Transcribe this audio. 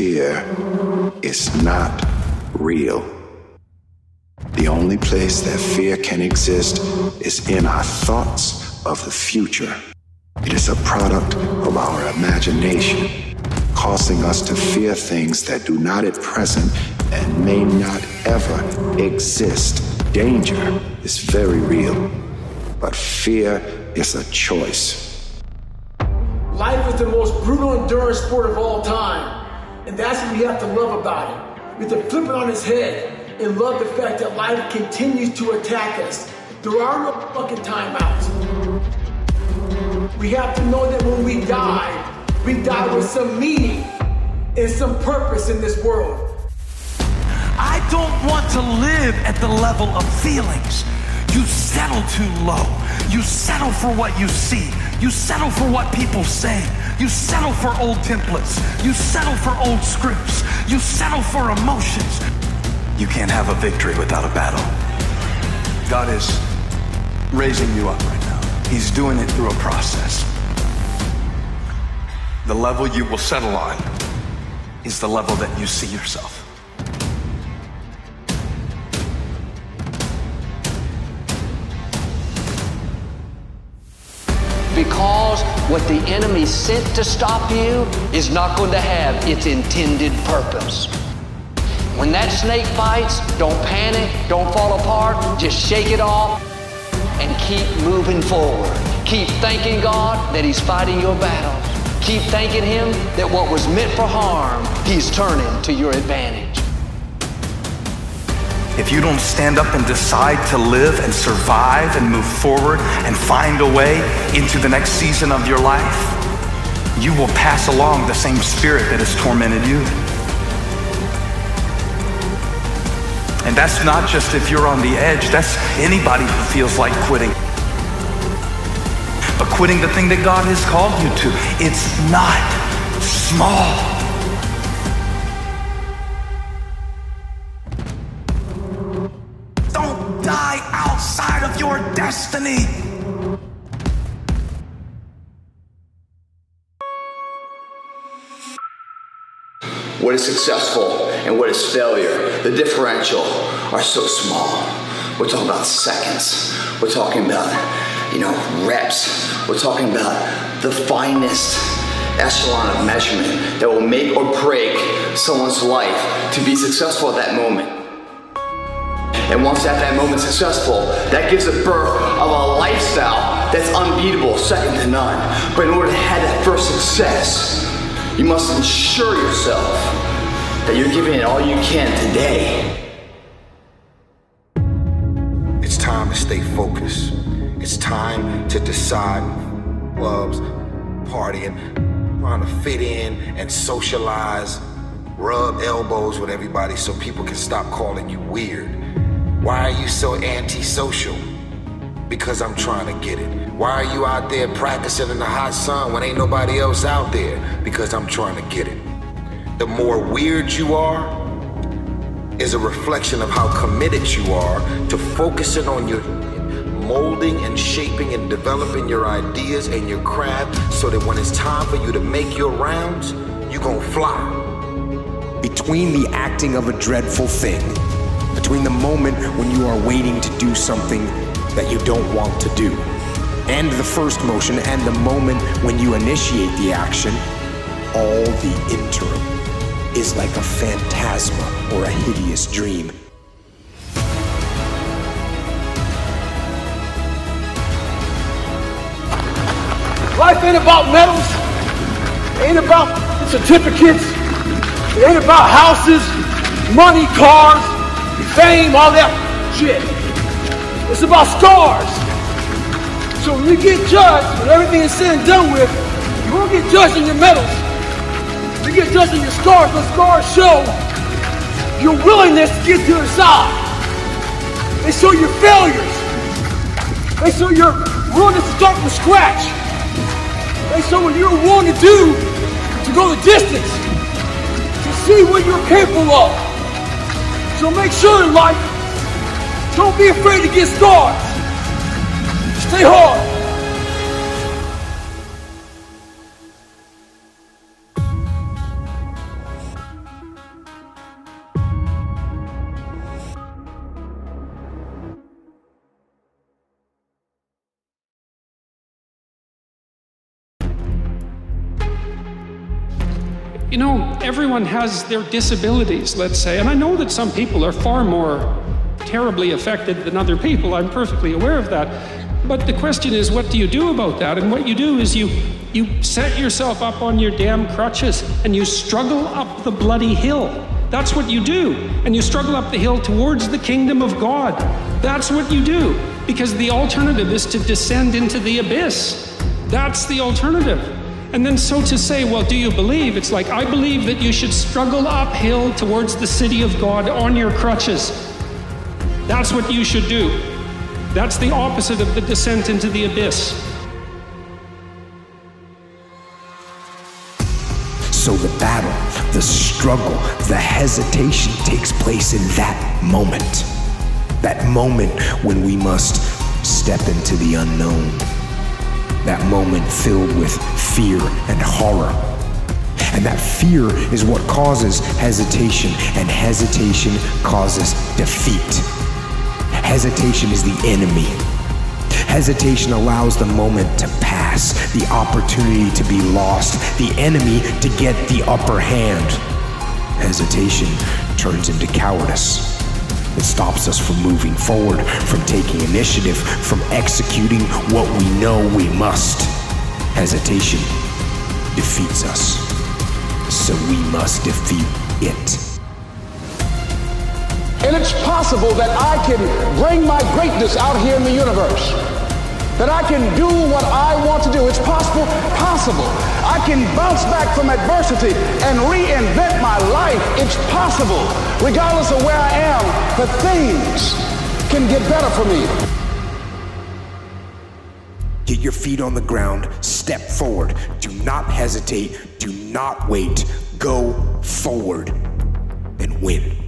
fear is not real. The only place that fear can exist is in our thoughts of the future. It is a product of our imagination, causing us to fear things that do not at present and may not ever exist. Danger is very real, but fear is a choice. Life is the most brutal endurance sport of all time, and that's what we have to love about it. We have to flip it on its head and love the fact that life continues to attack us. There are no fucking timeouts. We have to know that when we die, we die with some meaning and some purpose in this world. I don't want to live at the level of feelings. You settle too low. You settle for what you see. You settle for what people say. You settle for old templates. You settle for old scripts. You settle for emotions. You can't have a victory without a battle. God is raising you up right now. He's doing it through a process. The level you will settle on is the level that you see yourself. Because what the enemy sent to stop you is not going to have its intended purpose. When that snake bites, don't panic, don't fall apart, just shake it off and keep moving forward. Keep thanking God that He's fighting your battles. Keep thanking Him that what was meant for harm, He's turning to your advantage. If you don't stand up and decide to live and survive and move forward and find a way into the next season of your life, you will pass along the same spirit that has tormented you. And that's not just if you're on the edge, that's anybody who feels like quitting. But quitting the thing that God has called you to, it's not small. Destiny. What is successful and what is failure, the differential, are so small. We're talking about seconds. We're talking about, you know, reps. We're talking about the finest echelon of measurement that will make or break someone's life to be successful at that moment. And once at that moment successful, that gives a birth of a lifestyle that's unbeatable, second to none. But in order to have that first success, you must ensure yourself that you're giving it all you can today. It's time to stay focused. It's time to decide clubs, partying, trying to fit in and socialize, rub elbows with everybody so people can stop calling you weird. Why are you so antisocial? Because I'm trying to get it. Why are you out there practicing in the hot sun when ain't nobody else out there? Because I'm trying to get it. The more weird you are, is a reflection of how committed you are to focusing on your molding and shaping and developing your ideas and your craft so that when it's time for you to make your rounds, you're gonna fly. Between the acting of a dreadful thing, between the moment when you are waiting to do something that you don't want to do, and the first motion and the moment when you initiate the action, all the interim is like a phantasma or a hideous dream. Life ain't about medals. Ain't about certificates. Ain't about houses, money, cars, fame, all that shit. It's about scars. So when you get judged, when everything is said and done with, you won't get judged on your medals. You get judged on your scars. Those scars show your willingness to get to the side. They show your failures. They show your willingness to start from scratch. They show what you're willing to do to go the distance, to see what you're capable of. So make sure in life, don't be afraid to get started. Stay hard. You know, everyone has their disabilities, let's say, and I know that some people are far more terribly affected than other people. I'm perfectly aware of that. But the question is, what do you do about that? And what you do is you you set yourself up on your damn crutches and you struggle up the bloody hill. That's what you do. And you struggle up the hill towards the kingdom of God. That's what you do. Because the alternative is to descend into the abyss. That's the alternative. And then so to say, well, do you believe? It's like, I believe that you should struggle uphill towards the city of God on your crutches. That's what you should do. That's the opposite of the descent into the abyss. So the battle, the struggle, the hesitation takes place in that moment. That moment when we must step into the unknown. That moment filled with fear and horror. And that fear is what causes hesitation, and hesitation causes defeat. Hesitation is the enemy. Hesitation allows the moment to pass, the opportunity to be lost, the enemy to get the upper hand. Hesitation turns into cowardice. It stops us from moving forward, from taking initiative, from executing what we know we must. Hesitation defeats us, so we must defeat it. And it's possible that I can bring my greatness out here in the universe. That I can do what I want to do. It's possible, possible. I can bounce back from adversity and reinvent my life. It's possible. Regardless of where I am, the things can get better for me. Get your feet on the ground, step forward. Do not hesitate, do not wait. Go forward and win.